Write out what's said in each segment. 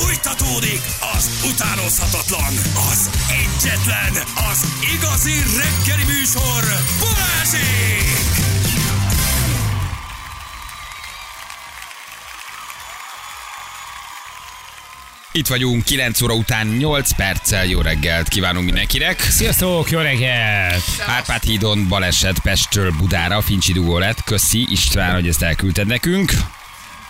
Fújtatódik az utánozhatatlan, az egyetlen, az igazi reggeli műsor, Balázsék! Itt vagyunk, 9 óra után 8 perccel jó reggelt kívánunk mindenkinek. Sziasztok, jó reggelt! Árpád hídon baleset Pestről Budára, Fincsi dugó lett. Köszi István, hogy ezt elküldted nekünk.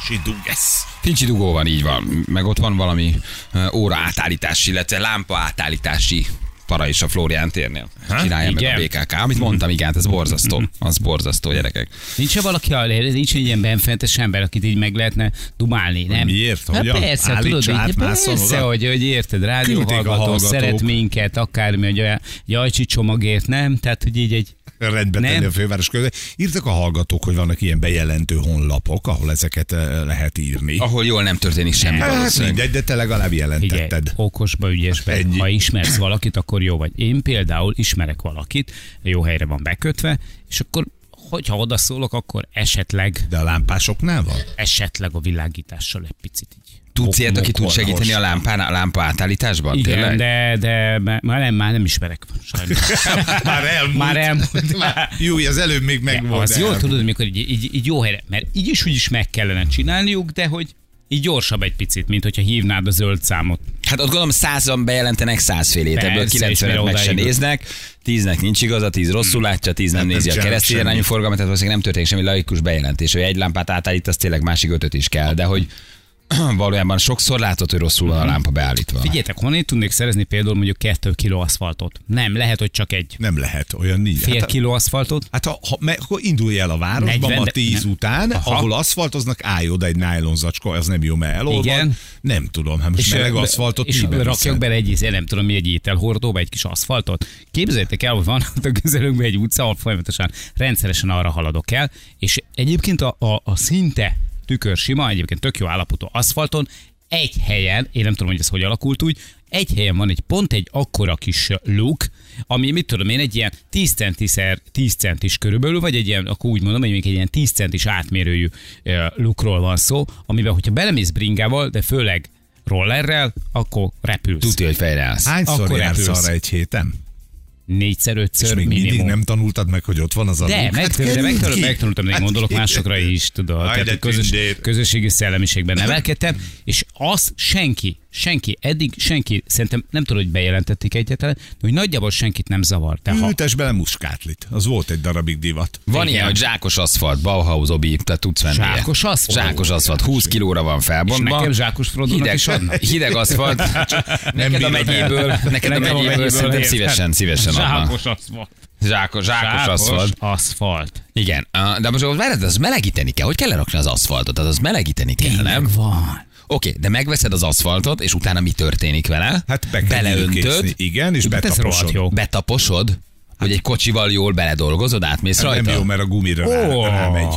Siduges. Fincsi dugó van, így van. Meg ott van valami ö, óra átállítási, illetve lámpa átállítási para is a Florián térnél. Csinálja meg a. BKK. Amit mondtam, igen, ez borzasztó. Az borzasztó, gyerekek. Nincs valaki, a- nincs egy ilyen benfentes ember, akit így meg lehetne dumálni, nem? Miért? Hát Hogyan? persze, Állítsa tudod, így, persze, oda? hogy, hogy érted, a rádióhallgató, szeret minket, akármi, hogy olyan jajcsi csomagért, nem? Tehát, hogy így egy rendbe tenni a főváros között. Írtak a hallgatók, hogy vannak ilyen bejelentő honlapok, ahol ezeket eh, lehet írni. Ahol jól nem történik semmi Hát mindegy, de te legalább Igen, jelentetted. okosba, ügyesbe. Ennyi. Ha ismersz valakit, akkor jó vagy. Én például ismerek valakit, jó helyre van bekötve, és akkor, hogyha odaszólok, akkor esetleg, De a lámpásoknál van? esetleg a világítással egy picit így. Tudsz ilyet, aki tud segíteni a lámpán, a lámpa átállításban? Igen, Tényleg? de, de már nem, már nem ismerek. Sajnos. Már elmúlt. Már elmúlt. Már. Jó, az előbb még meg volt. az de jó, elmúlt. tudod, amikor így, így, így jó helyre, mert így is úgy is meg kellene csinálniuk, de hogy így gyorsabb egy picit, mint hogyha hívnád a zöld számot. Hát ott gondolom százan bejelentenek százfélét, ebből Persze, és 90 mire meg se néznek, tíznek nincs igaza, tíz rosszul látja, tíz nem Hát nem nézi a csinálnak keresztény irányú semmit. forgalmat, tehát valószínűleg nem történik semmi laikus bejelentés, hogy egy lámpát átállít, az tényleg másik ötöt is kell, de hogy valójában sokszor látod, hogy rosszul van a lámpa beállítva. Figyeljetek, honnét tudnék szerezni például mondjuk kettő kiló aszfaltot? Nem, lehet, hogy csak egy Nem lehet, olyan nincs. fél Hát, kiló aszfaltot. Hát ha, ha me, akkor indulj el a városba 40, ma de- 10 nem. után, Aha. ahol aszfaltoznak, állj oda egy nájlon zacskó, az nem jó, mert elolvad. Igen. Nem tudom, hát most meleg ö, aszfaltot és rakjak bele egy, izé, nem tudom mi, egy ételhordóba, egy kis aszfaltot. Képzeljétek el, hogy van ott a közelünkben egy utca, ahol folyamatosan rendszeresen arra haladok el, és egyébként a, a, a szinte tükör sima, egyébként tök jó állapotú aszfalton, egy helyen, én nem tudom, hogy ez hogy alakult úgy, egy helyen van egy pont egy akkora kis luk, ami mit tudom én, egy ilyen 10 centiszer 10 centis körülbelül, vagy egy ilyen, akkor úgy mondom, hogy még egy ilyen 10 centis átmérőjű lukról van szó, amiben, hogyha belemész bringával, de főleg rollerrel, akkor repülsz. Tudja, hogy fejre állsz. Hányszor Akkor jársz repülsz. arra egy héten? Négyszer, És ötször mindig minimum. nem tanultad meg, hogy ott van az a de, meg, Hát de megtanultam, de én Hát gondolok másokra is, tudod. Tehát közös, közösségi szellemiségben nevelkedtem, és az senki, senki, eddig senki, szerintem nem tudom, hogy bejelentették egyáltalán, de hogy nagyjából senkit nem zavar. De ha, Ültes bele muskátlit. Az volt egy darabig divat. Van Igen. ilyen, hogy zsákos aszfalt, Bauhaus obi, tehát tudsz venni. Zsákos aszfalt? Zsákos aszfalt, 20 kilóra van felbontva. És nekem zsákos hideg, is adnak? hideg aszfalt. neked a megyéből, neked a megyéből megyéből szerintem szívesen, szívesen adnak. Zsákos aszfalt. Zsákos, zsákos aszfalt. aszfalt. Igen, ah, de most várjad, az melegíteni kell. Hogy kell lerakni az aszfaltot? Tehát az melegíteni kell, nem? van. Oké, de megveszed az aszfaltot, és utána mi történik vele? Hát be Beleöntöd, nyílkészni. Igen, és betaposod. jó. betaposod, hogy egy kocsival jól beledolgozod, átmész Hát rajta? nem jó, mert a gumira rá, Ó. rámegy.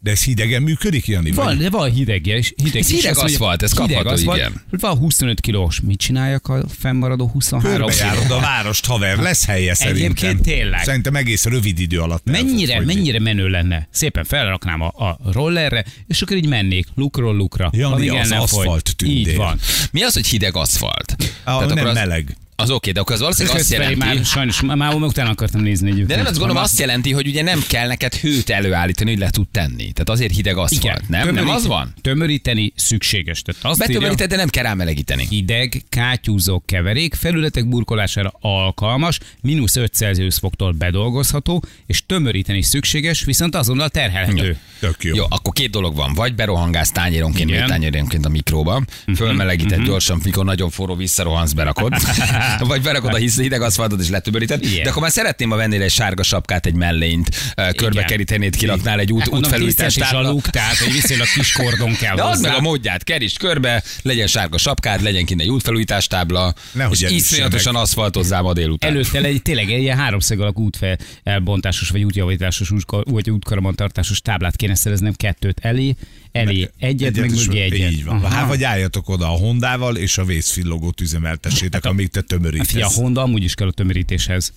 De ez hidegen működik, Jani? Van, Vagy? de van hidegje is. Hideg, Ez is. hideg aszfalt, ez hideg kapható, aszfalt, igen. Van 25 kilós. Mit csináljak a fennmaradó 23 Körbejárod a várost, haver, lesz helye szerintem. Egyébként tényleg. Szerintem egész rövid idő alatt Mennyire, mennyire menő lenne. Szépen felraknám a, a rollerre, és akkor így mennék lukról lukra. Jani, az aszfalt tündér. Így van. Mi az, hogy hideg aszfalt? Ah, nem az, meleg. Az oké, de akkor az valószínűleg azt jelenti... már sajnos, már, utána akartam nézni egyébként. De nem, azt gondolom azt jelenti, hogy ugye nem kell neked hőt előállítani, hogy le tud tenni. Tehát azért hideg aszfalt, nem? Nem az van? Tömöríteni szükséges. Tehát azt írja, Betömöríted, de nem kell rámelegíteni. hideg, kátyúzó keverék, felületek burkolására alkalmas, mínusz 5 Celsius foktól bedolgozható, és tömöríteni szükséges, viszont azonnal terhelhető. Tök jó. Jó, akkor két dolog van. Vagy berohangálsz tányéronként, Igen. vagy tányéronként a mikróba, fölmelegíted gyorsan, mikor nagyon forró visszarohansz, berakod. vagy berakod a hideg aszfaltot és letömöríted. Igen. De akkor már szeretném, ha vennél egy sárga sapkát, egy mellényt, körbe kerítenéd, kiraknál egy út, Hát mondom, útfelújítás 10 centis a luk, tehát egy viszonylag kis kordon kell De add hozzá. meg a módját, kerítsd körbe, legyen sárga sapkád, legyen kint egy útfelújítás tábla, Nehogy és iszonyatosan aszfaltozzál ma délután. Előtte egy, tényleg egy ilyen háromszög alakú útfelbontásos vagy útjavításos vagy útkarbantartásos táblát kéne szereznem kettőt elé, elé egyet, meg és- mögé egyet. Így van. Aha. Hát, vagy álljatok oda a Hondával, és a vészfillogót üzemeltessétek, amíg te Fia, a tömörítesz. Honda amúgy is kell a tömörítéshez.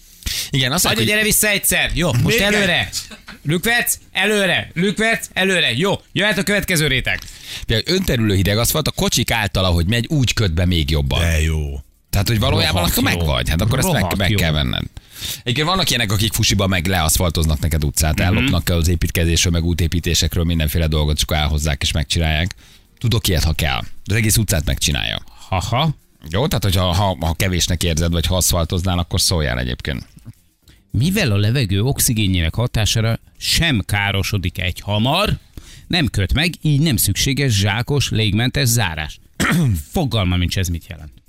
Igen, azt Hagyja, mondjuk, gyere vissza egyszer. Jó, most Még előre. Lükverc, előre. Lükverc, előre. Jó, jöhet a következő réteg. hogy önterülő hideg aszfalt, a kocsik által, ahogy megy, úgy köt be még jobban. De jó. Tehát, hogy valójában Rohadt akkor meg vagy. Hát akkor ezt meg, Rohadt meg jó. kell venned. Egyébként vannak ilyenek, akik fusiba meg leaszfaltoznak neked utcát, ellopnak az építkezésről, meg útépítésekről mindenféle dolgot, csak elhozzák és megcsinálják. Tudok ilyet, ha kell. De az egész utcát megcsinálja. Haha. Jó, tehát hogyha ha, ha kevésnek érzed, vagy ha aszfaltoznál, akkor szóljál egyébként. Mivel a levegő oxigénjének hatására sem károsodik egy hamar, nem köt meg, így nem szükséges zsákos, légmentes zárás. Fogalma nincs ez mit jelent.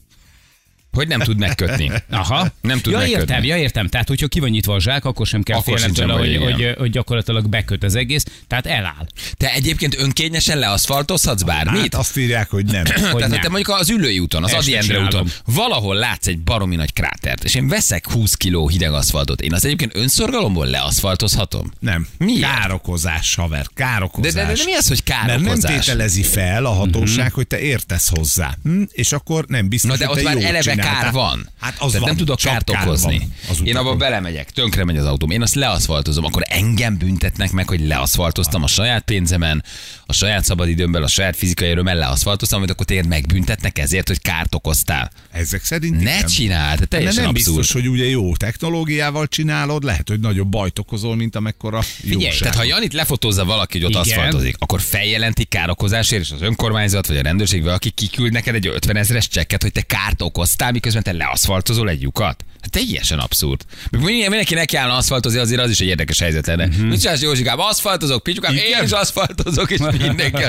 Hogy nem tud megkötni. Aha. Nem tud ja, megkötni. értem, ja, értem. Tehát, hogyha ki van nyitva a zsák, akkor sem kell Akkor félnem tőle, hogy, hogy, hogy, gyakorlatilag beköt az egész, tehát eláll. Te egyébként önkényesen leaszfaltozhatsz bármit? Hát azt írják, hogy nem. Hogy Tehát, nem. te mondjuk az ülői úton, az Adi Endre úton, valahol látsz egy baromi nagy krátert, és én veszek 20 kiló hideg aszfaltot, én azt egyébként önszorgalomból leaszfaltozhatom? Nem. Miért? Károkozás, haver, De, károkozás. de, de, de mi az, hogy Mert nem károkozás? tételezi fel a hatóság, hogy te értesz hozzá. Hm? És akkor nem biztos, Na de hogy ott te már eleve kár van. Hát az Tehát van, nem tudok kárt kár okozni. van Én abba utakon. belemegyek, tönkre megy az autóm, én azt leaszfaltozom, akkor engem büntetnek meg, hogy leaszfaltoztam a saját pénzemen, a saját szabadidőmben, a saját fizikai örömmel leaszfaltoztam, amit akkor téged megbüntetnek ezért, hogy kárt okoztál. Ezek szerint Ne igen. csináld, te De teljesen nem abszurd. biztos, hogy ugye jó technológiával csinálod, lehet, hogy nagyobb bajt okozol, mint amekkora jóság. Tehát ha Janit lefotózza valaki, hogy ott Igen. aszfaltozik, akkor feljelentik károkozásért, és az önkormányzat vagy a rendőrség valaki kiküld neked egy 50 ezeres csekket, hogy te kárt okoztál, miközben te leaszfaltozol egy lyukat. Hát teljesen abszurd. Mindenki neki állna aszfaltozni, azért az is egy érdekes helyzet lenne. Mhm. Uh-huh. Mit csinálsz, Józsikám? Aszfaltozok, picsukám, én is aszfaltozok, és mindenki.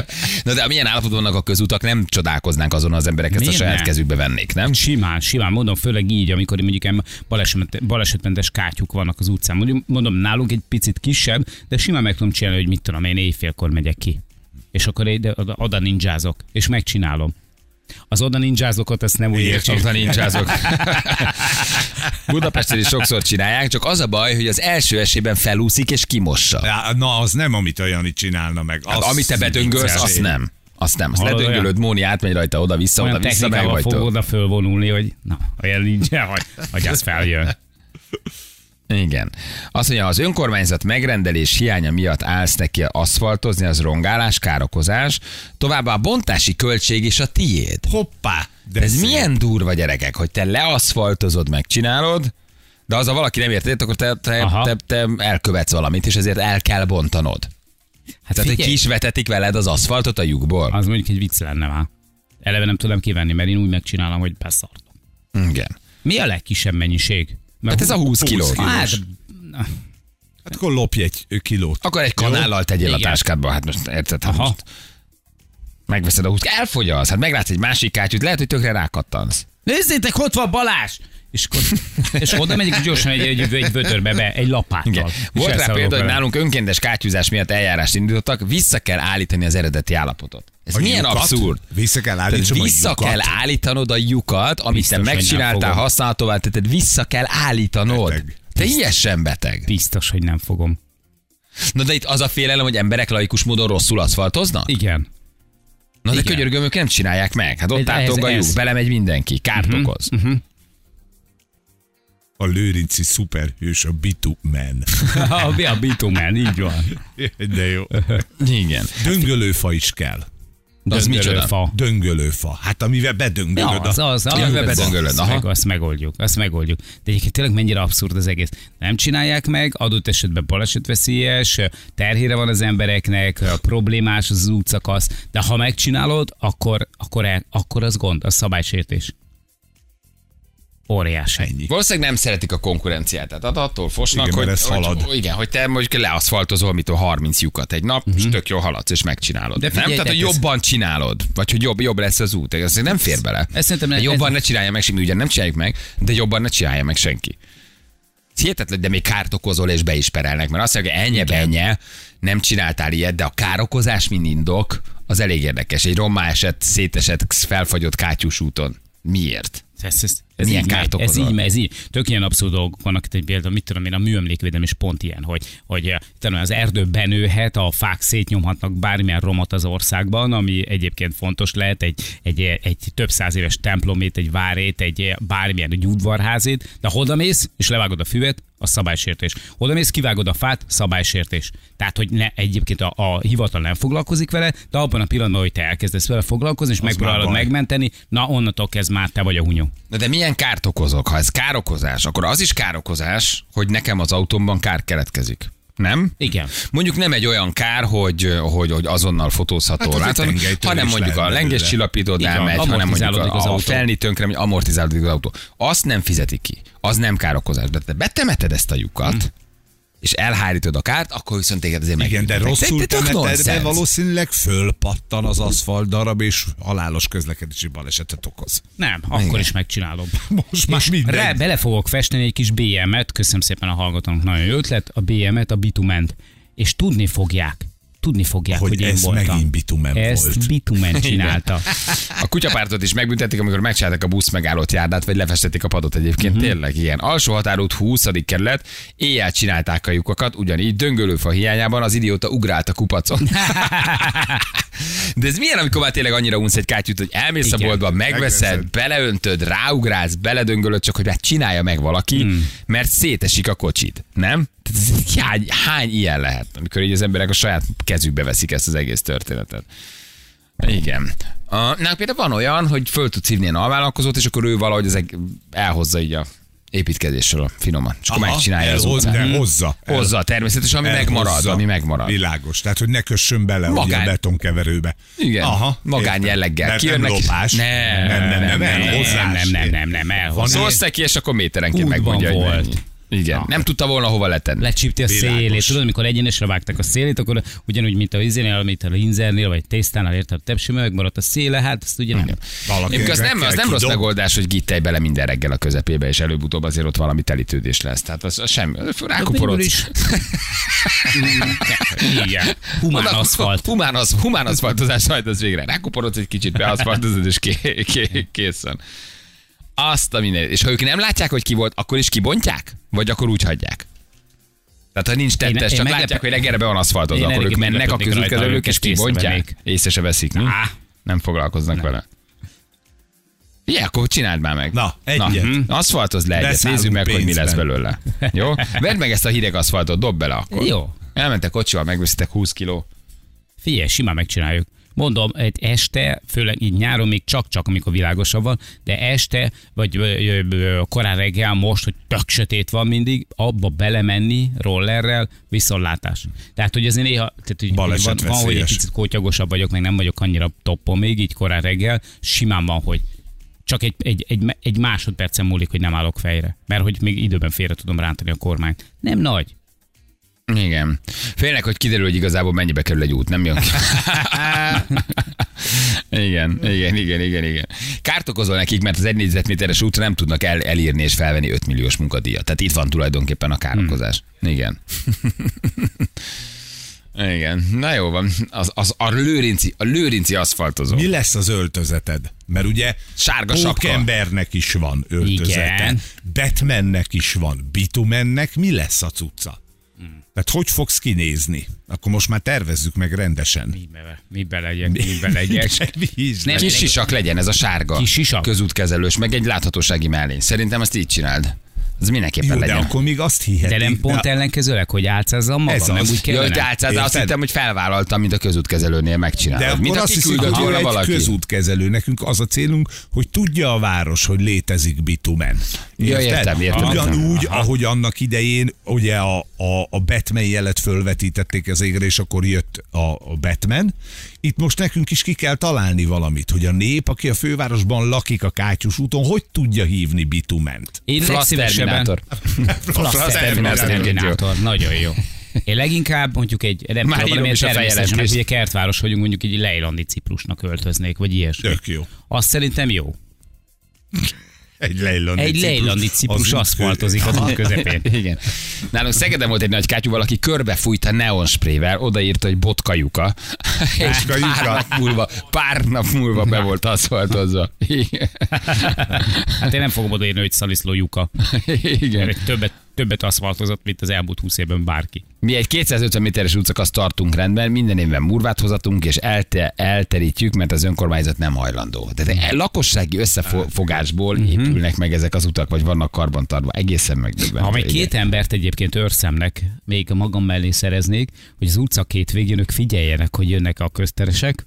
Na de milyen állapotban vannak a közutak, nem csodálkoznánk azon, az emberek ezt Miért a saját ne? kezükbe vennék, nem? Simán, simán, mondom, főleg így, amikor mondjuk balesetmentes kátyuk vannak az utcán. Mondjuk, mondom, nálunk egy picit kisebb, de simán meg tudom csinálni, hogy mit tudom, én éjfélkor megyek ki. És akkor ide, oda, oda ninjázok, és megcsinálom. Az oda ninjázokat, ezt nem úgy értsék. Oda nincsázok. Budapesten is sokszor csinálják, csak az a baj, hogy az első esében felúszik és kimossa. Ja, na, az nem, amit a Jani csinálna meg. Hát, amit te bedöngölsz, azt nem. Azt nem. Azt Hallod, ledöngölöd, Móni átmegy rajta oda-vissza, Olyan oda-vissza, meg technikával fog oda fölvonulni, hogy na, olyan nincsen, hogy, hogy az feljön. Igen. Azt mondja, az önkormányzat megrendelés hiánya miatt állsz neki aszfaltozni, az rongálás, károkozás. Továbbá a bontási költség is a tiéd. Hoppá! De ez szép. milyen durva gyerekek, hogy te leaszfaltozod, megcsinálod, de az a valaki nem érted, akkor te, te, Aha. te, te elkövetsz valamit, és ezért el kell bontanod. Hát Tehát, hogy figyelj, ki is vetetik veled az aszfaltot a lyukból. az mondjuk egy vicc lenne már. Eleve nem tudom kivenni, mert én úgy megcsinálom, hogy beszartom. Igen. Mi a legkisebb mennyiség? Mert Hát ez a 20 kiló. kilós. Hát, Hát akkor lopj egy kilót. Akkor egy kanállal tegyél a Igen. táskádba, hát most érted? Hát Aha. most megveszed a 20 elfogy az, hát meglátsz egy másik kátyút, lehet, hogy tökre rákattansz. nézzétek, ott van Balázs! És, akkor, és oda megyek gyorsan egy, egy, egy vödörbe be, egy lapáttal. Igen. Volt rá példa, hogy nálunk önkéntes kátyúzás miatt eljárást indítottak, vissza kell állítani az eredeti állapotot. Ez A milyen lyukat? abszurd? Vissza kell Tehát a vissza lyukat. kell állítanod a lyukat, amit Biztos, te megcsináltál, fogom. használhatóvá tetted, vissza kell állítanod. Beteg. Te ilyesen beteg. Biztos, hogy nem fogom. Na de itt az a félelem, hogy emberek laikus módon rosszul aszfaltoznak? Igen. Na de Igen. könyörgöm, ők nem csinálják meg. Hát ott a. Mhm, belemegy mindenki, kárt okoz. A lőrinci szuperhős, a bitumen. A, a bitumen, így van. De jó. Igen. Döngölőfa is kell. De az micsoda? Döngölőfa. Döngölőfa. Hát amivel Ja, bedöngölöd. az, a- az, az, Ja, az, bedöngölöd, azt, aha. meg, azt megoldjuk, azt megoldjuk. De egyébként tényleg mennyire abszurd az egész. Nem csinálják meg, adott esetben balesetveszélyes, terhére van az embereknek, problémás az útszakasz, de ha megcsinálod, akkor, akkor, el, akkor az gond, az szabálysértés. Óriási. Ennyi. Valószínűleg nem szeretik a konkurenciát. Tehát att- attól fosnak, Igen, hogy, ez halad. hogy, igen, hogy te mondjuk leaszfaltozol, mitől 30 lyukat egy nap, és tök jól haladsz, és megcsinálod. De De nem? figyelj, Tehát, hogy ez- jobban csinálod, vagy hogy jobb, jobb lesz az út. Ez nem fér bele. Ez szerintem ne- jobban ez- ne csinálja meg senki, ugye nem csináljuk meg, de jobban ne csinálja meg senki. Hihetetlen, de még kárt okozol, és be is perelnek, mert azt mondja, hogy ennyi benye, nem csináltál ilyet, de a károkozás, mint indok, az elég érdekes. Egy rommá esett, szétesett, felfagyott kátyús úton. Miért? Ez, ez, ez, Milyen így megy, kárt ez így, megy, ez így. Tök ilyen abszurd dolgok vannak, egy például, mit tudom én, a műemlékvédelem is pont ilyen, hogy, hogy eh, tudom, az erdő benőhet, a fák szétnyomhatnak bármilyen romot az országban, ami egyébként fontos lehet, egy, egy, egy több száz éves templomét, egy várét, egy eh, bármilyen egy udvarházét, de ha odamész, és levágod a füvet, a szabálysértés. Oda mész, kivágod a fát, szabálysértés. Tehát, hogy ne, egyébként a, a hivatal nem foglalkozik vele, de abban a pillanatban, hogy te elkezdesz vele foglalkozni, és megpróbálod megmenteni, na onnantól kezd már te vagy a hunyó. Na de milyen kárt okozok? Ha ez károkozás, akkor az is károkozás, hogy nekem az autómban kár keletkezik. Nem? Igen. Mondjuk nem egy olyan kár, hogy, hogy, hogy azonnal fotózható, Hát tengelytörés hanem mondjuk a lenges van, elmegy, hanem mondjuk a, az a felni tönkre, megy, amortizálódik az autó. Azt nem fizetik ki. Az nem károkozás. De te betemeted ezt a lyukat, Hm. És elhárítod a kárt, akkor viszont téged azért Igen, de rosszul Te- te tök temeted be, nonsens. valószínűleg fölpattan az aszfalt darab, és halálos közlekedési balesetet okoz. Nem, akkor Igen. is megcsinálom. Most már minden. rá bele fogok festeni egy kis BM-et, köszönöm szépen a hallgatónak, nagyon jó ötlet, a BM-et, a bitument, és tudni fogják, tudni fogják, hogy, Hogy én ez voltam. megint bitumen Ezt volt. bitumen csinálta. A kutyapártot is megbüntették, amikor megcsinálták a busz megállott járdát, vagy lefestették a padot egyébként. Uh-huh. Tényleg ilyen. Alsó határút 20. kerület, éjjel csinálták a lyukakat, ugyanígy döngölőfa hiányában az idióta ugrált a kupacon. De ez milyen, amikor már tényleg annyira unsz egy kátyút, hogy elmész Igen. a boltba, megveszed, Megveszed. beleöntöd, ráugrálsz, beledöngölöd, csak hogy hát csinálja meg valaki, hmm. mert szétesik a kocsit, nem? Tehát hány, hány ilyen lehet, amikor így az emberek a saját kezükbe veszik ezt az egész történetet. Igen. A, nálunk például van olyan, hogy föl tudsz hívni egy alvállalkozót, és akkor ő valahogy ezek elhozza így a építkezésről finoman. És akkor Aha, megcsinálja az elhoz- utcán. de hozza. El- Hozza, természetesen, ami elhozza. megmarad, ami megmarad. Világos. Tehát, hogy ne kössön bele ugye, Magány. a betonkeverőbe. Igen, magány értem. jelleggel. Mert Kijönnek nem és- lopás. Nem, nem, nem, nem, nem, elhozás. nem, nem, nem, nem, elhoz. Szólsz neki, és akkor méterenként Útban megmondja, hogy volt. mennyi. Igen, Na. nem tudta volna hova letenni. lecsípti a Világos. szélét. Tudod, amikor egyenesre vágták a szélét, akkor ugyanúgy, mint a izénél, mint a linzernél, vagy tésztánál, érted, a tepsi megmaradt a széle, hát ezt ugye nem. Valaki az nem, az nem rossz megoldás, hogy gittej bele minden reggel a közepébe, és előbb-utóbb azért ott valami telítődés lesz. Tehát az, az semmi. Rákuporodsz. is. Igen. Humán aszfalt. Humán, az, humán aszfaltozás, majd az végre. Rákuporodsz egy kicsit, beaszfaltozod, és ké, ké, készen. Azt a minden. És ha ők nem látják, hogy ki volt, akkor is kibontják? Vagy akkor úgy hagyják? Tehát ha nincs tettes, Én- én csak meglep- látják, hogy reggelre be van aszfaltozva, Én akkor ők mennek a közútkezelők, és kibontják. Észre se veszik, mi? Á. Nem foglalkoznak vele. Ja, akkor csináld már meg. Na, egyet. hm, aszfaltozd le egyet, nézzük meg, hogy mi lesz belőle. Jó? Vedd meg ezt a hideg aszfaltot, dob bele akkor. Jó. Elmentek kocsival, megvesztek 20 kiló. Figyelj, simán megcsináljuk. Mondom, egy este, főleg így nyáron még csak-csak, amikor világosabb van, de este, vagy korán reggel most, hogy tök sötét van mindig, abba belemenni rollerrel, viszontlátás. Tehát, hogy azért néha, tehát, hogy van, van, hogy egy picit kótyagosabb vagyok, meg nem vagyok annyira toppon még, így korán reggel, simán van, hogy csak egy, egy, egy, egy másodpercen múlik, hogy nem állok fejre. Mert hogy még időben félre tudom rántani a kormányt. Nem nagy. Igen. Félnek, hogy kiderül, hogy igazából mennyibe kerül egy út, nem jön ki. igen, igen, igen, igen, igen. Kárt okozol nekik, mert az egy négyzetméteres útra nem tudnak el, elírni és felvenni 5 milliós munkadíjat. Tehát itt van tulajdonképpen a károkozás. Hmm. Igen. Igen, na jó van. Az, az a, lőrinci, a lőrinci aszfaltozó. Mi lesz az öltözeted? Mert ugye Sárga embernek is van öltözete, Igen. Batmannek is van, bitumennek mi lesz a cucca? Tehát hogy fogsz kinézni? Akkor most már tervezzük meg rendesen. Mibe, mibe legyek, mibe legyek. Víz Nem, legyen. Kis sisak legyen ez a sárga. Kis sisak? Közútkezelős, meg egy láthatósági mellény. Szerintem ezt így csináld. Ez mindenképpen Jó, de legyen. akkor még azt hihetik. De nem pont de- ellenkezőleg, hogy álcázzam magam, Ez az. úgy kellene? hogy álcád, azt hittem, hogy felvállaltam, mint a közútkezelőnél megcsinálod. De mint azt hiszük, hogy volna egy valaki. közútkezelő. Nekünk az a célunk, hogy tudja a város, hogy létezik bitumen. Ja, értem, értem, Ugyanúgy, értem. ahogy annak idején ugye a, a, a Batman jelet fölvetítették az égre, és akkor jött a, a Batman. Itt most nekünk is ki kell találni valamit, hogy a nép, aki a fővárosban lakik a Kátyus úton, hogy tudja hívni bitument. Én legszívesebben... Terminátor. Flash Terminátor. Nagyon jó. Én leginkább mondjuk egy, nem Már tudom, valamilyen is a természetesnek, feljelentést. ugye kertváros vagyunk, mondjuk egy lejlandi ciprusnak öltöznék, vagy ilyesmi. Tök jó. Azt szerintem jó. Egy lejlandi Egy ciprus. lejlandi ciprus Az aszfaltozik az út közepén. Igen. Nálunk Szegeden volt egy nagy kátyú, valaki körbefújta neonsprével, odaírta, hogy botkajuka. És pár nap múlva, pár nap múlva be volt aszfaltozva. Igen. Hát én nem fogom odaírni, hogy szaliszló lyuka. Igen. Mert többet, többet aszfaltozott, mint az elmúlt 20 évben bárki. Mi egy 250 méteres útszakaszt tartunk rendben, minden évben murvát hozatunk, és elte, elterítjük, mert az önkormányzat nem hajlandó. Tehát egy lakossági összefogásból épülnek meg ezek az utak, vagy vannak karbantartva. Egészen megdöbbentő. Ha még két embert egyébként őrszemnek még a magam mellé szereznék, hogy az utca két végén ők figyeljenek, hogy jönnek a közteresek,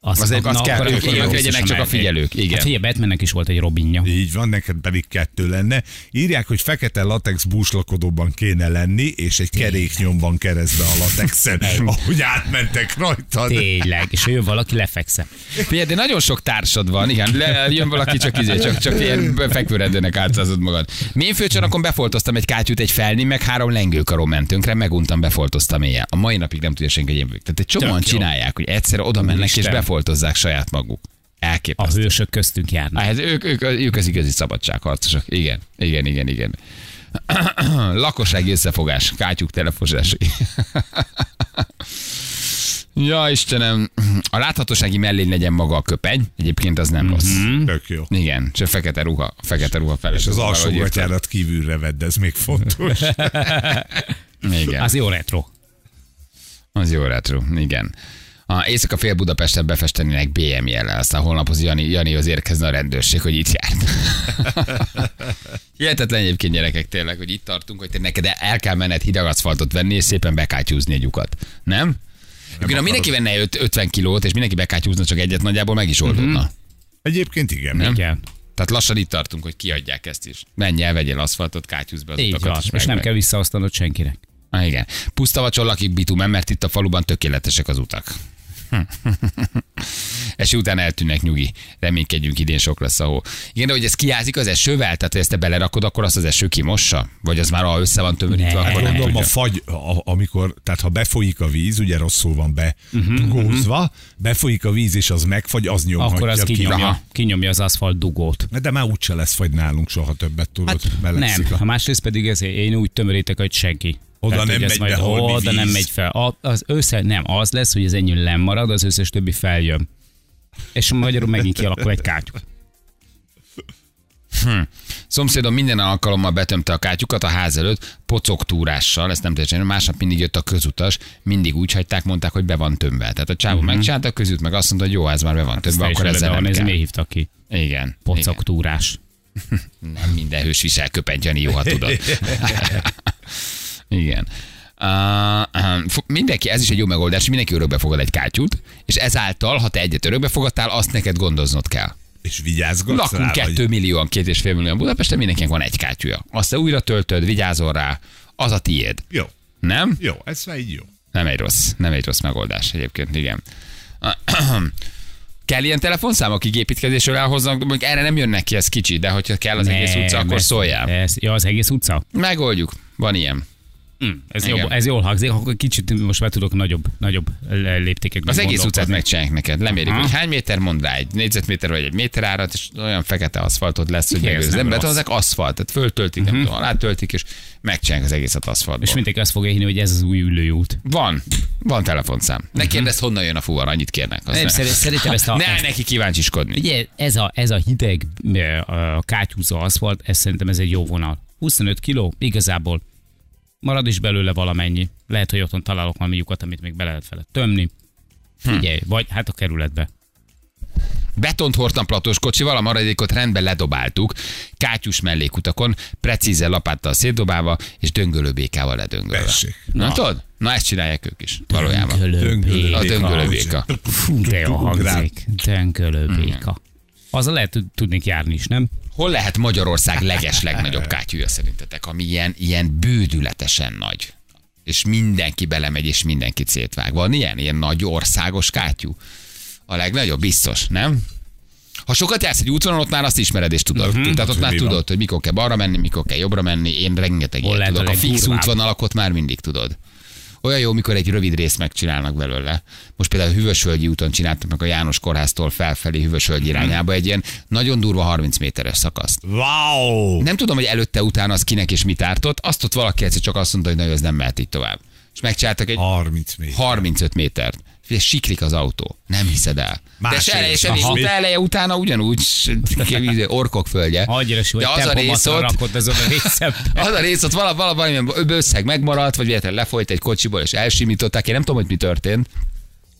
az, Az, az kell, akkor- ők, akkor ők legyenek csak a figyelők. Igen. Hát figyelj, Batmannek is volt egy Robinja. Így van, neked pedig kettő lenne. Írják, hogy fekete latex búslakodóban kéne lenni, és egy keréknyomban keresztbe a latexen, ahogy átmentek rajtad. Tényleg, és ha jön valaki, lefekszem. Figyelj, de nagyon sok társad van, igen. Le, jön valaki csak izé, csak, csak ilyen fekvőredőnek átszázod magad. Mi én főcsarnokon befoltoztam egy kátyút, egy felni, meg három lengőkarom mentünkre, meguntam, befoltoztam éjjel. A mai napig nem tudja senki, hogy én vagyok. Tehát egy csomóan csinálják, hogy egyszer oda mennek és Úristen. Befoltozzák saját maguk. A Elképesztő. hősök köztünk járnak. Hát ők, ők, ők az igazi szabadságharcosok. Igen, igen, igen, igen. Lakossági összefogás, kátyuk telefonzás. ja, Istenem, a láthatósági mellén legyen maga a köpeny, egyébként az nem rossz. Tök jó. Igen, csak fekete ruha, fekete ruha fel. És az alsógatyárat kívülre vedd, ez még fontos. Igen, Az jó retro. az jó retro, igen. A éjszaka fél Budapesten befestenének BM jellel, aztán holnap az Jani, Janihoz érkezne a rendőrség, hogy itt járt. Hihetetlen egyébként gyerekek tényleg, hogy itt tartunk, hogy te neked el kell menned hideg aszfaltot venni, és szépen bekátyúzni egy lyukat. Nem? Nem ha mindenki venne öt- 50 kilót, és mindenki bekátyúzna csak egyet, nagyjából meg is oldódna. Egyébként igen. Nem? Igen. Tehát lassan itt tartunk, hogy kiadják ezt is. Menj el, vegyél aszfaltot, kátyúzz be az Így utakat, van, és, és nem meg- kell visszaosztanod senkinek. Ah, igen. Puszta vacsor lakik bitumen, mert itt a faluban tökéletesek az utak. Esi után eltűnnek nyugi. Reménykedjünk, idén sok lesz a hó. Igen, de hogy ez kiázik az esővel, tehát ha ezt te belerakod, akkor azt az eső kimossa? Vagy az már ha össze van tömörítve, akkor nem Gondolom, a tudja. fagy, a, amikor, tehát ha befolyik a víz, ugye rosszul van begózva, befolyik a víz és az megfagy, az nyomhatja Akkor az ki. kinyomja, Aha. kinyomja az aszfalt dugót. De már úgyse lesz fagy nálunk soha többet, tudod, hát Nem, a... másrészt pedig ez, én úgy tömörítek, hogy senki. Oda nem hogy ez megy majd, be holmi Oda nem víz. megy fel. A, az össze, nem, az lesz, hogy az enyém lemarad, az összes többi feljön. És magyarul megint kialakul egy kátyú. Szomszédom minden alkalommal betömte a kátyukat a ház előtt, pocogtúrással, ezt nem teljesen, másnap mindig jött a közutas, mindig úgy hagyták, mondták, hogy be van tömve. Tehát a csávó uh-huh. megcsinálta a közút, meg azt mondta, hogy jó, ez már be van tömve, Ezt akkor ezzel nem ez miért hívtak ki? Igen. igen. Pocaktúrás. Nem minden hős visel köpenyt, Jani, jó, ha tudod. Igen. Uh, mindenki, ez is egy jó megoldás, mindenki örökbe fogad egy kátyút, és ezáltal, ha te egyet örökbe fogadtál, azt neked gondoznod kell. És vigyázgatsz Lakunk rá, kettő vagy- millióan, két és fél millióan Budapesten, mindenkinek van egy kátyúja. Azt te újra töltöd, vigyázol rá, az a tiéd. Jó, Nem? jó, ez már így jó. Nem egy rossz, nem egy rossz megoldás egyébként, igen. Kell ilyen telefonszám, akik építkezésről elhoznak, mondjuk erre nem jönnek ki, ez kicsi, de hogyha kell az egész Nem, utca, akkor szóljál. Ez, ja, az egész utca? Megoldjuk, van ilyen. Hm, ez, jobb, ez jól hangzik, akkor kicsit most már tudok nagyobb, nagyobb léptékekben Az egész utcát megcsinálják neked. Lemérjük, Aha. hogy hány méter, mond rá egy négyzetméter vagy egy méter árat, és olyan fekete aszfaltod lesz, hogy megőrz. nem rossz. betonozák aszfalt, tehát föltöltik, nem tudom, alátöltik, és megcsinálják az egészet aszfaltból. És mindenki azt fogja hinni, hogy ez az új ülőjút. Van, van telefonszám. Ne kérdezz, honnan jön a fuvar, annyit kérnek. Azt Nem, ne. szeri- szerintem ezt a- Ne ezt- neki kíváncsiskodni. Ugye ez a, ez a hideg ö, a kátyúzó aszfalt, ez szerintem ez egy jó vonal. 25 kiló, igazából marad is belőle valamennyi. Lehet, hogy otthon találok valami lyukat, amit még be lehet felett tömni. Figyelj, vagy hát a kerületbe. Betont hordtam platós kocsival, a maradékot rendben ledobáltuk, kátyus mellékutakon, precízen lapáttal szétdobálva, és döngölő békával ledöngölve. Tessék. Na, tudod? Na ezt csinálják ők is, valójában. Döngölő A béka. döngölő béka. Fú, de jó hangzik. Döngölő béka. Az lehet tud- tudnék járni is, nem? Hol lehet Magyarország leges legnagyobb kátyúja szerintetek, ami ilyen, ilyen bődületesen nagy? És mindenki belemegy, és mindenki szétvág. Van ilyen? Ilyen nagy országos kátyú? A legnagyobb, biztos, nem? Ha sokat jársz egy útvonalon, ott már azt ismered és tudod. Uh-huh. Tehát ott már Mi van? tudod, hogy mikor kell balra menni, mikor kell jobbra menni. Én rengeteg Hol ilyet tudok. A fix legdurvább? útvonalak ott már mindig tudod. Olyan jó, mikor egy rövid részt megcsinálnak belőle. Most például a Hűvösvölgyi úton csináltak meg a János kórháztól felfelé Hűvösvölgy irányába egy ilyen nagyon durva 30 méteres szakaszt. Wow! Nem tudom, hogy előtte, utána az kinek és mit ártott. Azt ott valaki egyszer csak azt mondta, hogy na, ez nem mehet így tovább. És megcsináltak egy 30 méter. 35 métert. Figyelj, siklik az autó. Nem hiszed el. De Más se eleje, se eleje utána ugyanúgy s- orkok földje. Annyira De az a rész ott, rakod azon a részem. az a rész ott vala, vala, valamilyen összeg megmaradt, vagy véletlenül lefolyt egy kocsiból, és elsimították. Én nem tudom, hogy mi történt,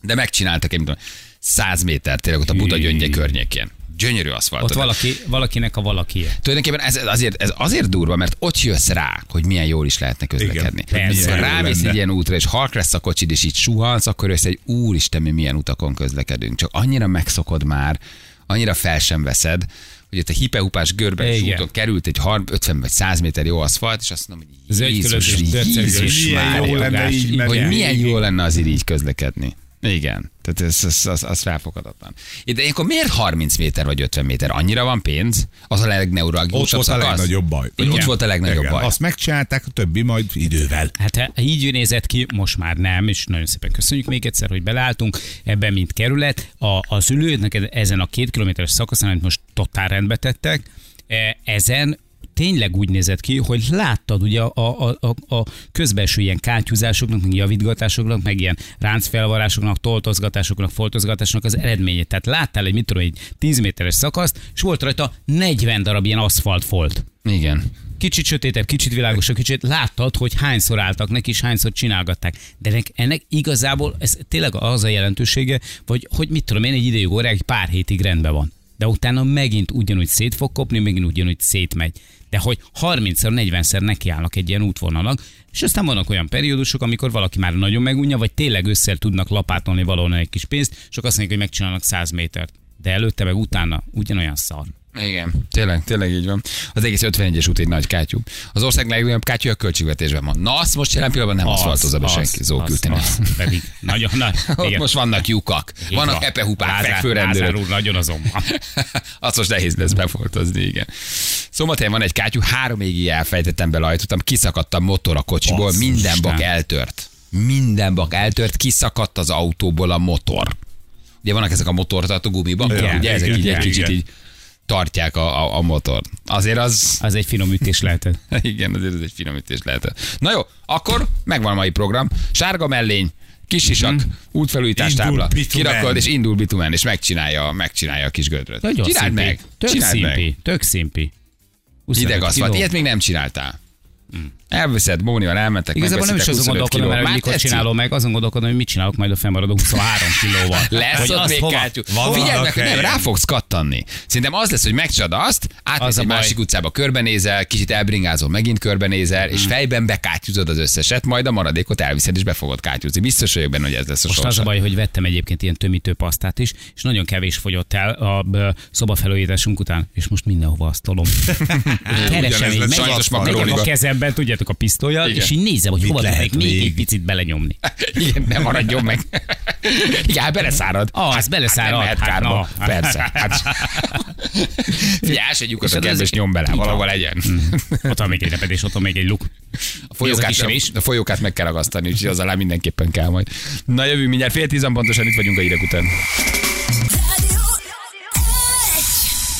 de megcsináltak egy, mit tudom, 100 méter tényleg ott a Buda gyöngye környékén. Gyönyörű aszfalt. Ott valaki, valakinek a valakie. Tulajdonképpen ez azért, ez azért durva, mert ott jössz rá, hogy milyen jól is lehetne közlekedni. Jó rámész egy ilyen útra, és halk lesz a kocsid, és így suhansz, akkor jössz egy úristen, mi milyen utakon közlekedünk. Csak annyira megszokod már, annyira fel sem veszed, hogy ott a hipehupás görbes úton került egy 30, 50 vagy 100 méter jó aszfalt, és azt mondom, hogy Zöldkülönbös, Jézus, döcögös, Jézus milyen már, jó lenne így menni. hogy Igen. milyen jó lenne azért így közlekedni. Igen, tehát ez, ez, az, az felfoghatatlan. De akkor miért 30 méter vagy 50 méter? Annyira van pénz? Az a Ott legneuralgikusabb volt a szakasz? legnagyobb baj. Hogy Ott volt a legnagyobb Igen. baj. Azt megcsinálták, a többi majd idővel. Hát ha így nézett ki, most már nem, és nagyon szépen köszönjük még egyszer, hogy beleálltunk ebben, mint kerület. A, az ülőnek ezen a két kilométeres szakaszon, amit most totál rendbe tettek, e, ezen tényleg úgy nézett ki, hogy láttad ugye a, a, a, a közbelső ilyen kátyúzásoknak, meg javítgatásoknak, meg ilyen ráncfelvarásoknak, toltozgatásoknak, foltozgatásoknak az eredményét. Tehát láttál egy, mit tudom, egy 10 méteres szakaszt, és volt rajta 40 darab ilyen aszfaltfolt Igen. kicsit sötétebb, kicsit világosabb, kicsit láttad, hogy hányszor álltak neki, és hányszor csinálgatták. De ennek, ennek igazából ez tényleg az a jelentősége, vagy hogy mit tudom én, egy ideig óra, egy pár hétig rendben van. De utána megint ugyanúgy szét fog kopni, megint ugyanúgy szétmegy. De hogy 30-szor, 40-szer nekiállnak egy ilyen útvonalnak, és aztán vannak olyan periódusok, amikor valaki már nagyon megunja, vagy tényleg össze tudnak lapátolni valahonnan egy kis pénzt, és azt mondják, hogy megcsinálnak 100 métert. De előtte meg utána ugyanolyan szar. Igen, tényleg, tényleg így van. Az egész 51-es út egy nagy kátyú. Az ország legnagyobb kátyú a költségvetésben van. Na, azt most jelen pillanatban nem aszfaltozza be senki, zókülteni. Pedig nagyon nagy. Ott igen. most vannak lyukak, Így vannak van. epehupák, fekvőrendőrök. Úr nagyon azon van. Azt most nehéz lesz befoltozni, igen. Szombathelyen van egy kátyú, három égig elfejtettem bele ajtottam, kiszakadt a motor a kocsiból, Basszus, minden bak eltört. Minden bak eltört, kiszakadt az autóból a motor. Ugye vannak ezek a motortartó gumibak, Igen, ugye ezek igen, így egy igen, kicsit igen. így tartják a, a, a motort. Azért az, Az egy finom ütés lehetett. igen, azért ez egy finomítés lehet. Na jó, akkor megvan a mai program. Sárga mellény, kis isak, Mhm. útfelújítás Indul tábla, bitumen. kirakod és indul bitumen, és megcsinálja, megcsinálja a kis gödröt. Nagyon Csináld szimpi. meg, Tök csináld meg. szimpi. Tök szimpi. 25 Hideg aszfalt, ilyet még nem csináltál. Elveszed, Mónival elmentek, Igazából nem is azon 25 gondolkodom, mert mikor csinálom meg, azon gondolkodom, hogy mit csinálok majd a fennmaradó 23 kilóval. Lesz Hogy ott még hova- kátyú. Van Figyeld meg, hogy nem, rá fogsz kattanni. Szerintem az lesz, hogy megcsinálod azt, átmész egy baj. másik utcába, körbenézel, kicsit elbringázol, megint körbenézel, és fejben bekátyúzod az összeset, majd a maradékot elviszed, és be fogod kátyúzni. Biztos vagyok benne, hogy ez lesz a Most az a baj, hogy vettem egyébként ilyen tömítő pasztát is, és nagyon kevés fogyott el a szobafelújításunk után, és most mindenhova azt tolom. Keresem makaróniba. a kezemben, tudjátok, a pisztolyjal, Igen. és így nézem, hogy Mit hova lehet még még? egy picit belenyomni. Igen, nem maradjon meg. Igen, hát beleszárad. Ah, hát, az beleszárad. Hát Hát, na. Persze. Hát. Figyelj, egy lyukat a az- nyom bele, valahol legyen. Ott van még egy repedés, ott van még egy luk. A folyókát, rés? a folyókát meg kell ragasztani, úgyhogy az alá mindenképpen kell majd. Na jövünk mindjárt fél tízan pontosan, itt vagyunk a hírek után.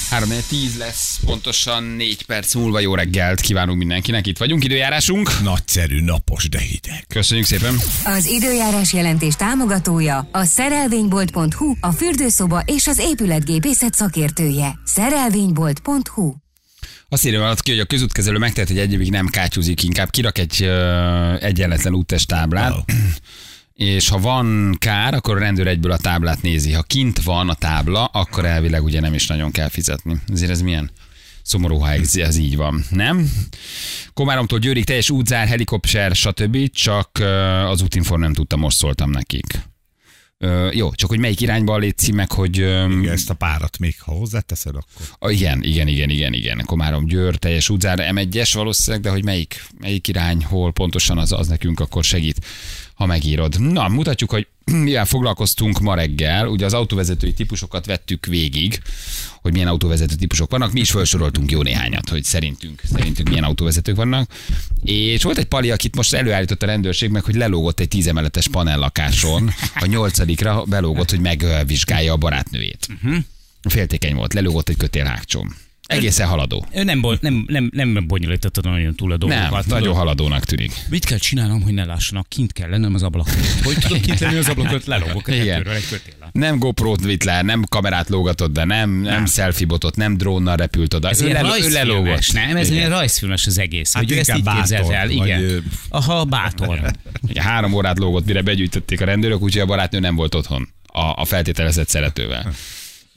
3 10 lesz, pontosan 4 perc múlva jó reggelt kívánunk mindenkinek. Itt vagyunk, időjárásunk. Nagyszerű, napos, de hideg. Köszönjük szépen. Az időjárás jelentés támogatója a szerelvénybolt.hu, a fürdőszoba és az épületgépészet szakértője. Szerelvénybolt.hu Azt írja alatt ki, hogy a közútkezelő megtehet, hogy egy évig nem kátyúzik, inkább kirak egy ö, egyenletlen úttest táblát, Oh. És ha van kár, akkor a rendőr egyből a táblát nézi. Ha kint van a tábla, akkor elvileg ugye nem is nagyon kell fizetni. Ezért ez milyen szomorú, ha ez, ez így van, nem? Komáromtól Győrig teljes útzár, helikopter, stb. Csak az útinform nem tudta, most szóltam nekik. Ö, jó, csak hogy melyik irányba létszik meg, hogy... Ö, Igen, ezt a párat még, ha hozzáteszed, akkor... a, igen, igen, igen, igen, igen. Komárom Győr, teljes útzár, M1-es valószínűleg, de hogy melyik, melyik irány, hol pontosan az, az nekünk akkor segít, ha megírod. Na, mutatjuk, hogy mivel foglalkoztunk ma reggel, ugye az autóvezetői típusokat vettük végig, hogy milyen autóvezető típusok vannak. Mi is felsoroltunk jó néhányat, hogy szerintünk, szerintünk milyen autóvezetők vannak. És volt egy pali, akit most előállított a rendőrség meg, hogy lelógott egy tízemeletes panellakáson, a nyolcadikra belógott, hogy megvizsgálja a barátnőjét. Féltékeny volt, lelógott egy kötélhágcsom. Egészen haladó. Ő nem, bol- nem, nem, nem bonyolítottad nagyon túl a dolgokat. Nem, nagyon haladónak tűnik. Mit kell csinálnom, hogy ne lássanak? Kint kell lennem az ablakon. Hogy tudok kint lenni az ablakon? Lelógok a Igen. egy kötéllel. Nem GoPro-t vitt le, nem kamerát lógatott be, nem, nem, nem selfie botot, nem drónnal repült oda. Ez ő, ilyen ő lelógott. nem? Ez ilyen rajzfilmes az egész. Hát hogy ő ezt így bátor, el. vagy, Igen. ö, Aha, bátor. Igen, három órát lógott, mire begyűjtötték a rendőrök, úgyhogy a barátnő nem volt otthon a, a feltételezett szeretővel.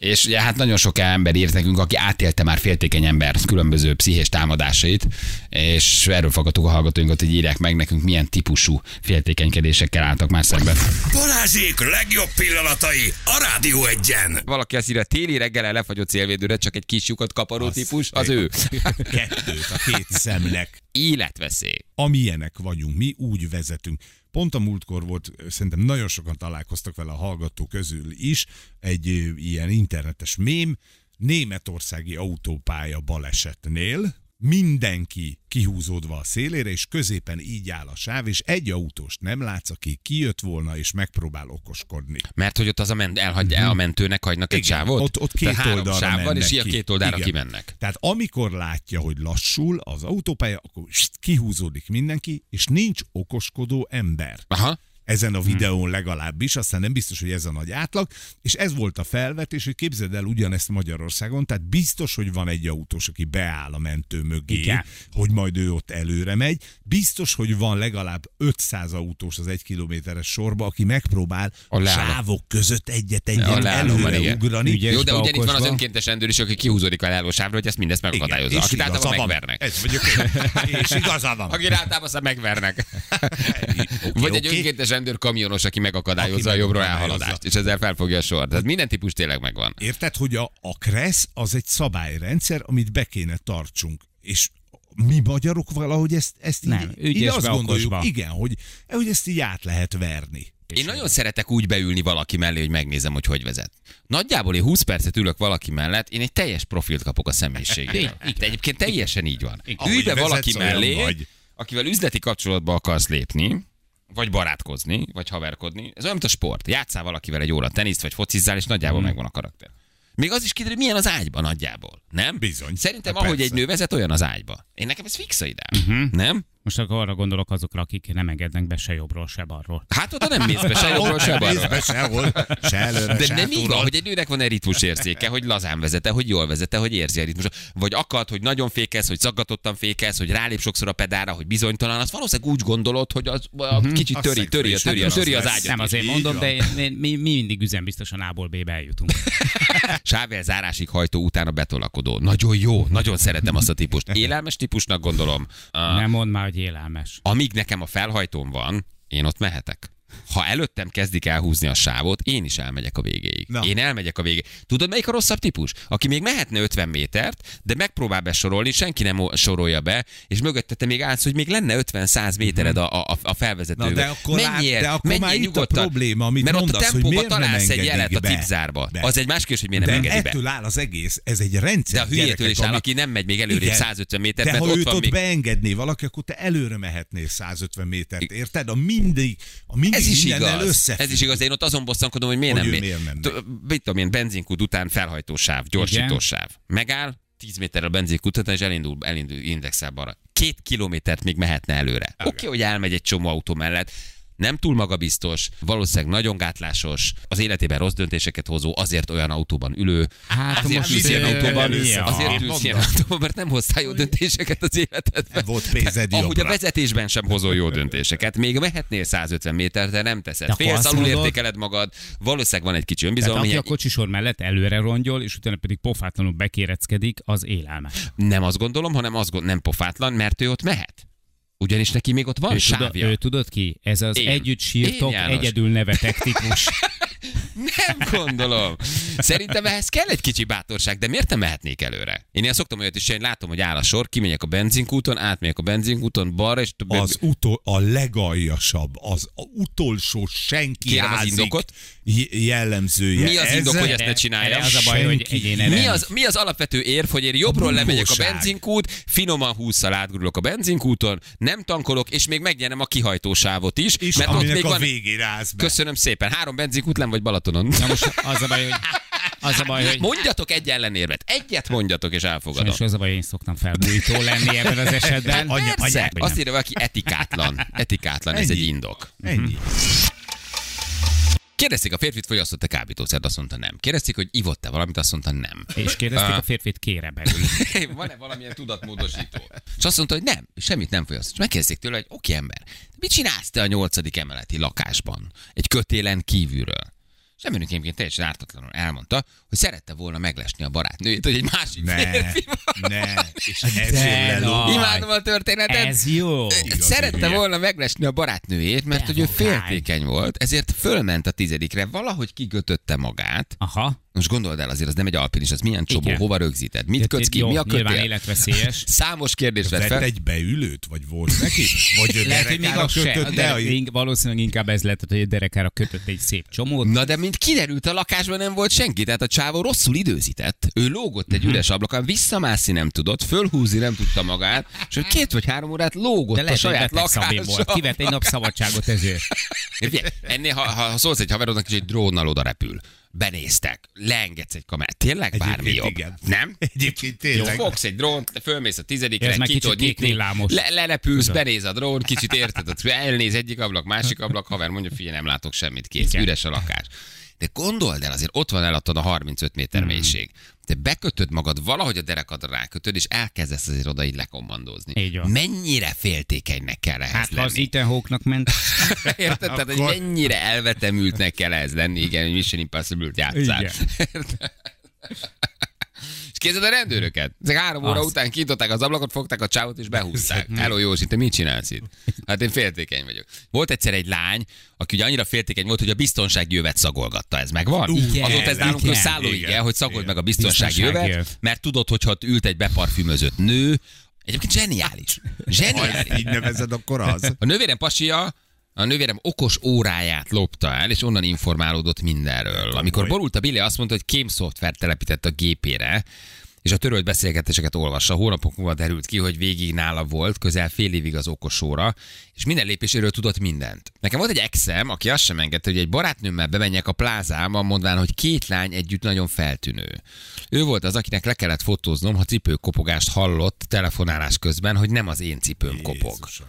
És ugye hát nagyon sok ember írt nekünk, aki átélte már féltékeny ember különböző pszichés támadásait, és erről fogadtuk a hallgatóinkat, hogy írják meg nekünk, milyen típusú féltékenykedésekkel álltak már szemben. Balázsék legjobb pillanatai a Rádió egyen. Valaki azt írja, téli reggel lefagyott célvédőre, csak egy kis lyukat kaparó típus, az ő. Kettőt a két szemnek. Életveszély. amilyenek vagyunk, mi úgy vezetünk. Pont a múltkor volt, szerintem nagyon sokan találkoztak vele a hallgató közül is, egy ilyen internetes mém, németországi autópálya balesetnél mindenki kihúzódva a szélére, és középen így áll a sáv, és egy autóst nem látsz, aki kijött volna, és megpróbál okoskodni. Mert hogy ott az a ment, elhagy, a mentőnek hagynak egy Igen, sávot? Ott, ott két Tehát oldalra sáv van, és a két oldalra Igen. kimennek. Tehát amikor látja, hogy lassul az autópálya, akkor kihúzódik mindenki, és nincs okoskodó ember. Aha. Ezen a videón legalábbis, aztán nem biztos, hogy ez a nagy átlag, és ez volt a felvetés, hogy képzeld el ugyanezt Magyarországon, tehát biztos, hogy van egy autós, aki beáll a mentő mögé, Igen. hogy majd ő ott előre megy, biztos, hogy van legalább 500 autós az egy kilométeres sorba, aki megpróbál A sávok között egyet-egyet leállóban, igen. előre ugrani. Ügyes. Jó, de ugyanitt van az önkéntes rendőr is, aki kihúzódik a leállósávra, hogy ezt mindezt megakadályozza. és Akit igaza általában van. megvernek. Ez vagyok én. És igaza van. Akit általában megvernek. Vagy egy önkéntes rendőr kamionos, aki megakadályozza Aki a jobbra elhaladást, és ezzel felfogja a sor. Tehát minden típus tényleg megvan. Érted, hogy a, a KRESZ az egy szabályrendszer, amit be kéne tartsunk. És mi magyarok valahogy ezt, ezt így, Nem, így ügyesbe, azt gondoljuk, okosba. igen, hogy, hogy ezt így át lehet verni. Én nagyon szeretek úgy beülni valaki mellé, hogy megnézem, hogy hogy vezet. Nagyjából én 20 percet ülök valaki mellett, én egy teljes profilt kapok a személyiségéről. De egyébként teljesen így van. Ülj be valaki mellé, vagy. akivel üzleti kapcsolatba akarsz lépni, vagy barátkozni, vagy haverkodni. Ez olyan, mint a sport. Játszál valakivel egy óra teniszt, vagy focizzál, és nagyjából megvan a karakter. Még az is kiderül, milyen az ágyban nagyjából. Nem? Bizony. Szerintem, Hát ahogy persze. egy nő vezet, olyan az ágyba. Én nekem ez fix a ideám. Nem? Most akkor arra gondolok azokra, akik nem engednek be se jobbról, se balról. Hát oda nem mész be se jobbról, se balról. nézd be sehol, se előre, De se nem így van, hogy egy nőnek van egy ritmusérzéke, hogy lazán vezete, hogy jól vezete, hogy érzi a ritmus. Vagy akad, hogy nagyon fékez, hogy zaggatottan fékez, hogy rálép sokszor a pedára, hogy bizonytalan. Azt valószínűleg úgy gondolod, hogy az a kicsit A töri, töri, töri, töri az az ágyat. Nem azért mondom, de mi, mi mindig üzembiztosan A-ból B-be eljutunk. Sável zárásig hajtó utána betolakodó. Nagyon jó, nagyon szeretem azt a típust. Élelmes típusnak gondolom. Uh, Nem mondd már, hogy élelmes. amíg nekem a felhajtóm van, én ott mehetek. Ha előttem kezdik elhúzni a sávot, én is elmegyek a végéig. Na. Én elmegyek a végéig. Tudod, melyik a rosszabb típus? Aki még mehetne 50 métert, de megpróbál besorolni, senki nem sorolja be, és mögötte te még állsz, hogy még lenne 50-100 métered a, a, a felvezetőbe. Na, de akkor lát- Menjél, de akkor menjél már itt a nyugodtan. probléma, amit Mert ott a mondasz, tempóba találsz egy jelet a be. tipzárba. Be. Az egy más kérdés, hogy miért nem De engedi be. ettől áll az egész, ez egy rendszer. De a hülyétől is áll, aki nem megy még Igen. 150 métert, De mert ha ott őt van ott még... beengedné valaki, akkor te előre mehetnél 150 métert, érted? A mindig, a mindig Ez is igaz. összefügg. Ez is igaz. Én ott azon bosszankodom, hogy miért Hogy nem megy. miért nem T- Mit tudom én, benzinkút után felhajtósáv, gyorsítósáv. Megáll, 10 méterrel a benzinkút után, és elindul, elindul indexel balra. Két kilométert még mehetne előre. Oké, okay, hogy elmegy egy csomó autó mellett, nem túl magabiztos, valószínűleg nagyon gátlásos, az életében rossz döntéseket hozó, azért olyan autóban ülő, Hát azért most ülsz ilyen autóban, ja. azért ülsz ilyen autóban, mert nem hoztál jó döntéseket az életedben. Volt pénzed Ahogy a vezetésben sem hozol jó döntéseket. Még mehetnél 150 méter, de nem teszed. Félsz, alul értékeled magad, valószínűleg van egy kicsi önbizalom. aki a kocsisor mellett előre rongyol, és utána pedig pofátlanul bekéreckedik, az élelmes. Nem azt gondolom, hanem azt gondolom, nem pofátlan, mert ő ott mehet. Ugyanis neki még ott van Ő, tudod, sávja. ő tudod ki? Ez az Én. együtt sírtok, Én, János. egyedül nevetek típus. Nem gondolom. Szerintem ehhez kell egy kicsi bátorság, de miért nem mehetnék előre? Én ilyen szoktam olyat is, én látom, hogy áll a sor, kimegyek a benzinkúton, átmegyek a benzinkúton, balra, és Az utol, a legaljasabb, az a utolsó senki Kérem az indokot. jellemzője. Mi az indok, hogy ezt ne csinálja? Erre az a baj, hogy Mi az, mi az alapvető érv, hogy én jobbról A lemegyek a benzinkút, finoman 20 átgurulok a benzinkúton, nem tankolok, és még megnyerem a kihajtósávot is, És mert ott még a van... állsz be. Köszönöm szépen. Három benzinkút nem vagy Balatonon. Na most az a baj, hogy az a baj, hogy Mondjatok egy ellenérvet. Egyet mondjatok, és elfogadom. Sajnos az a baj, én szoktam felbújító lenni ebben az esetben. Anya- anyák, azt írja valaki etikátlan. Etikátlan, ez Ennyi. egy indok. Ennyi. Kérdezték a férfit, fogyasztott-e kábítószert, azt mondta nem. Kérdezték, hogy ivott-e valamit, azt mondta nem. És kérdezték a férfit, kére belül. Van-e valamilyen tudatmódosító? És azt mondta, hogy nem, semmit nem fogyaszt. És megkérdezték tőle, hogy oké ember, mit csinálsz te a nyolcadik emeleti lakásban? Egy kötélen kívülről. És emberünk egyébként teljesen ártatlanul elmondta, hogy szerette volna meglesni a barátnőjét, hogy egy másik Ne, férfi van. ne. És ez. Imádom a történetet. Ez jó. Szerette hülye. volna meglesni a barátnőjét, mert hogy ő féltékeny volt, ezért fölment a tizedikre, valahogy kikötötte magát. Aha. Most gondold el azért, az nem egy alpinis, az milyen csobó, Igen. hova rögzíted, mit kötsz ki, Jó, mi a Nyilván kötél? életveszélyes. Számos kérdés vett fel. egy beülőt, vagy volt neki? Vagy ő Lehet, hogy még derekára az se. De, a- valószínűleg inkább ez lett, hogy a derekára kötött egy szép csomót. Na de mint kiderült, a lakásban nem volt senki, tehát a csávó rosszul időzített. Ő lógott Mhm. egy üres ablakon, visszamászni nem tudott, fölhúzni nem tudta magát, és ő két vagy három órát lógott De a lehet, hogy saját szabé volt. Kivett egy nap szabadságot ezért. Ennél, ha, ha, ha szólsz egy haverodnak, és egy drónnal oda repül, benéztek, leengedsz egy kamerát, tényleg bármi Egyébként jobb. igen. Nem? Egyébként Jó, tényleg. fogsz egy drónt, fölmész a tizedikre, ki tudod nyitni, le, lelepülsz, benéz a drón, kicsit érted, elnéz egyik ablak, másik ablak, haver mondja, figyelj, nem látok semmit, kész, Igen. üres a lakás. De gondold el, azért ott van eladtad a 35 Hmm. méter mélység. Te bekötöd magad, valahogy a derekadra rákötöd, és elkezdesz azért oda így lekommandozni. Így van. Mennyire féltékenynek kell ehhez Hát az lenni? Ethan Hawke-nak ment, Érted? Tehát, hogy Akkor- mennyire elvetemültnek kell ez lenni, igen, hogy Mission Impossible-t játszál. Igen. Képzeld a rendőröket. Ezek három óra Az. után kinyitották az ablakot, fogták a csávot és behúzták. Hello Józsi, te mit csinálsz itt? Hát én féltékeny vagyok. Volt egyszer egy lány, aki ugye annyira féltékeny volt, hogy a biztonsági jövet szagolgatta. Ez megvan? Igen, Azóta ez nálunk igen, szállóige, igen, hogy szagold igen. meg a biztonsági mert tudod, hogyha ott ült egy beparfümözött nő, Egyébként zseniális. Ha Zseniális. így nevezed, akkor az. A nővérem pasia a nővérem okos óráját lopta el, és onnan informálódott mindenről. Amikor borult a Billy, azt mondta, hogy kém szoftvert telepített a gépére, és a törölt beszélgetéseket olvassa. Hónapok múlva derült ki, hogy végig nála volt, közel fél évig az okos óra, és minden lépéséről tudott mindent. Nekem volt egy exem, aki azt sem engedte, hogy egy barátnőmmel bemenjek a plázába, mondván, hogy két lány együtt nagyon feltűnő. Ő volt az, akinek le kellett fotóznom, ha cipőkopogást hallott telefonálás közben, hogy nem az én cipőm kopog. Jézusom.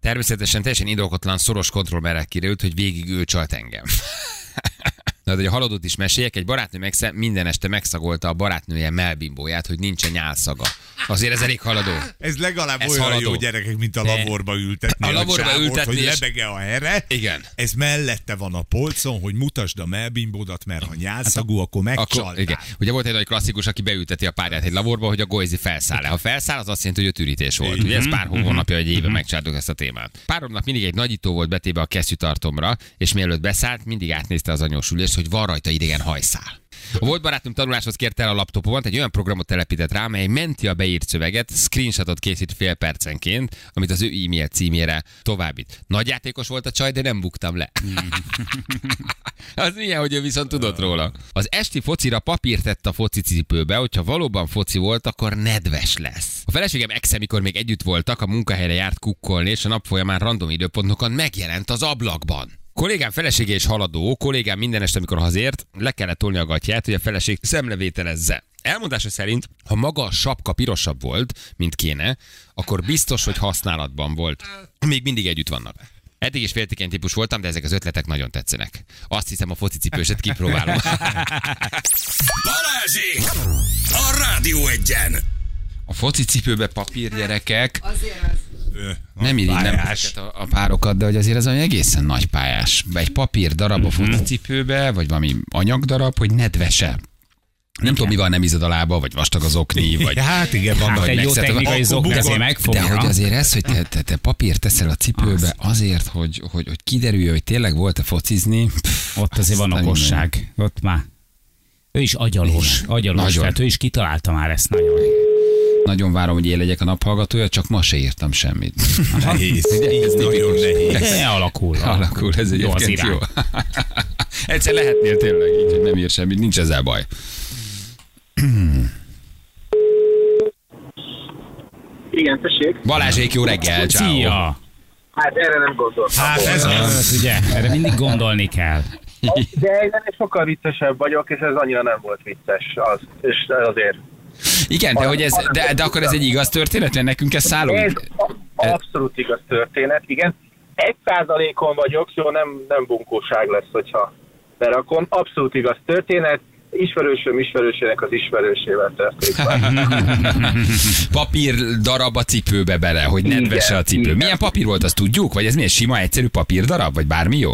Természetesen teljesen indokotlan szoros kontrollmerre kiderült, hogy végig ő csalt engem. Na, de a haladót is meséljek, egy barátnő megsze- minden este megszagolta a barátnője melbimbóját, hogy nincsen nyálszaga. Azért ez elég haladó. Ez legalább Ez olyan haladó. jó gyerekek, mint a laborba ültetni. A laborba csávót, ültetni Hogy és- lebege a here. Igen. Ez mellette van a polcon, hogy mutasd a melbimbódat, mert ha nyálszagú, akkor megcsaltál. Akkor, igen. Ugye volt egy nagy klasszikus, aki beülteti a párját egy laborba, hogy a golyzi felszáll -e. Ha felszáll, az azt jelenti, hogy ötürítés volt. Ugye ez pár hónapja, egy éve megcsárdok ezt a témát. Páromnak mindig egy nagyító volt betéve a kesztyűtartomra, és mielőtt beszállt, mindig átnézte az anyósülést, hogy van rajta idegen hajszál. A volt barátom tanuláshoz kérte el a laptopomat, egy olyan programot telepített rá, mely menti a beírt szöveget, screenshotot készít fél percenként, amit az ő e-mail címére továbbít. Nagy játékos volt a csaj, de nem buktam le. Az milyen, hogy ő viszont tudott róla. Az esti focira papírt tett a foci cipőbe, hogyha valóban foci volt, akkor nedves lesz. A feleségem exe, mikor még együtt voltak, a munkahelyre járt kukkolni, és a nap folyamán random időpontokon megjelent az ablakban. Kollégám felesége és haladó, kollégám minden este, amikor hazért, le kellett tolni a gatyját, hogy a feleség szemlevételezze. Elmondása szerint, ha maga a sapka pirosabb volt, mint kéne, akkor biztos, hogy használatban volt. Még mindig együtt vannak. Eddig is féltékeny típus voltam, de ezek az ötletek nagyon tetszenek. Azt hiszem a focicipőset kipróbálom. Balázsi! A Rádió egyen! A focicipőbe papír gyerekek. Ö, Nem irigylem a, a párokat, de hogy azért ez olyan egészen nagy pályás. Egy papír darab a focicipőbe, vagy valami anyagdarab, hogy nedvese. Nem tudom, mi van, nem izad a lába, vagy vastag az okni, vagy... Hát igen, van Hát egy jó technikai zokni azért megfogja. De hogy azért ez, hogy te, te, te papírt teszel a cipőbe azért, hogy, hogy, hogy kiderülje, hogy tényleg volt-e focizni. Pff, Ott azért van okosság. Ott már. Ő is agyalós, agyalós, Nagyon. tehát ő is kitalálta már ezt nagyon. Nagyon várom, hogy én legyek a naphallgatója, csak ma se írtam semmit. Nehéz. Így nagyon nehéz. De alakul. Alakul, ez Jó egyébként irány. jó. Egyszer lehetnél tényleg így, hogy nem ír semmit, nincs ezzel baj. Igen, tessék. Balázsék, jó reggel, ciao. Szia! Hát erre nem gondoltam. Hát ez az, ugye, erre mindig gondolni kell. De ennél sokkal viccesebb vagyok, és ez annyira nem volt vicces. Az, és azért. Igen, de, hogy ez, de, de akkor ez egy igaz történet, mert nekünk ez Ez szállunk. a- abszolút igaz történet, igen. Egy százalékon vagyok, jó, nem, nem bunkóság lesz, hogyha berakom. Abszolút igaz történet. Ismerősöm ismerősének az ismerősével történik. Papír darab a cipőbe bele, hogy nedvese a cipő. igen. Milyen papír volt, azt tudjuk? Vagy ez milyen sima, egyszerű papír darab? Vagy bármi jó?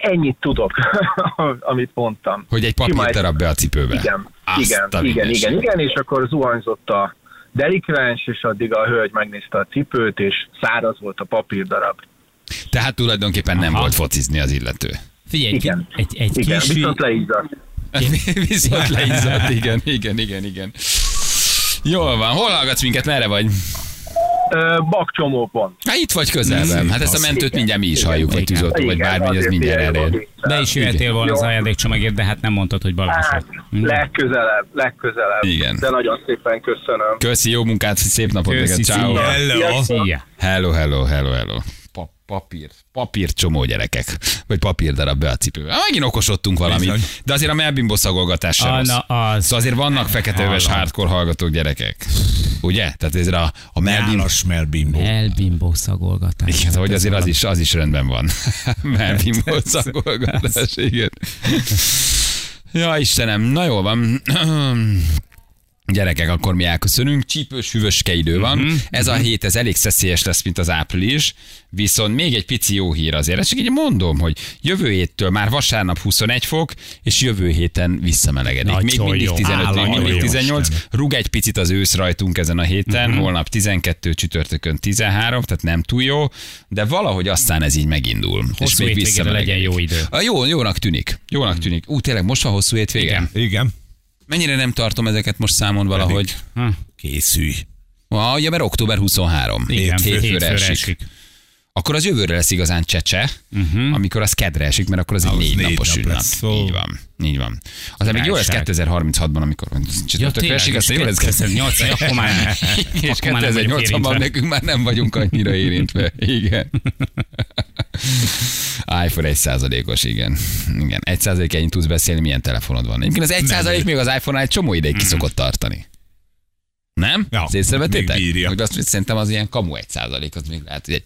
Ennyit tudok, amit mondtam. Hogy egy papír darab be a cipőbe. Igen, igen, igen, igen, igen, és akkor zuhanyzott a delikvens, és addig a hölgy megnézte a cipőt, és száraz volt a papírdarab. Tehát tulajdonképpen nem Aha. volt focizni az illető. Figyelj, Igen. egy, egy Igen, kis... viszont leízzadt. Viszont leizzadt, igen, igen, igen, igen. Jól van, hol hallgatsz minket, merre vagy? Bakcsomópont. Hát itt vagy közelben. Hát ezt a mentőt mindjárt mi is halljuk, vagy tűzoltó, vagy bármi, azért mindjárt elér. Be is jöhetél volna az ajándékcsomagért, de hát nem mondtad, hogy Balázs Hát, legközelebb, legközelebb. Igen. De nagyon szépen köszönöm. Köszi, jó munkát, szép napot neked, ciao. Hello. Szia! Hello, hello, hello, hello. Pa- papír, papír csomó gyerekek, vagy papírdarab be a cipőbe. Megint okosodtunk Bizony. de azért a melbimbo szagolgatás sem na, az. Szóval azért vannak feketeöves hardcore hallgatók gyerekek. Ugye? Tehát ez a, a melbimbo. Nyálas melbimbo. Elbimbó szagolgatás. Igen, hogy azért az is, az is rendben van. Melbimbo szagolgatás, igen. Ja, Istenem, na jól van. Gyerekek, akkor mi elköszönünk. Csípős, hűvöske idő van. Mhm. Ez a hét, ez elég szeszélyes lesz, mint az április. Viszont még egy pici jó hír azért. Ezt csak így mondom, hogy jövő héttől már vasárnap 21 fok, és jövő héten visszamelegedik. még Nagyon mindig jó. 15, még mindig jó 18. Isten. Rúg egy picit az ősz rajtunk ezen a héten. Mhm. Holnap 12, csütörtökön 13, tehát nem túl jó, de valahogy aztán ez így megindul. és Hosszú még hétvégére legyen visszamelegedik. jó idő. A jó, jónak tűnik. Jónak tűnik. Ú, tényleg most van hosszú hétvége? Igen. Igen. Mennyire nem tartom ezeket most számon valahogy? Hm. Készülj. Ah, ugye, mert október 23. Igen, hétfőre hétfőre esik. esik. Akkor az jövőre lesz igazán csecse, uh-huh. amikor az kedre esik, mert akkor az egy négy négy napos nap ünnep. lesz. Ó. Így van. Így van. Aztán még jó lesz Királyság. 2036-ban, amikor csütörtökre esik, aztán jó lesz 2008 akkor már, és akkor már nem vagyunk 2080-ban érintve. nekünk már nem vagyunk annyira érintve. Igen. iPhone 1 százalékos, igen. Igen, 1 százalék ennyit tudsz beszélni, milyen telefonod van. Egyébként az 1 százalék még az iPhone-nál egy csomó ideig ki szokott tartani. Nem? Ja, Ezt észrevettétek? még bírja. Hogy azt hogy szerintem az ilyen kamu 1 százalék, az még lehet, hogy egy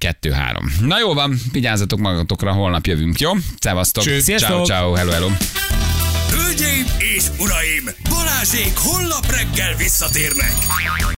kettő-három. Na jó van, vigyázzatok magatokra, holnap jövünk, jó? Szevasztok. Ciao, ciao, hello, hello. Hölgyeim és uraim, Balázsék holnap reggel visszatérnek.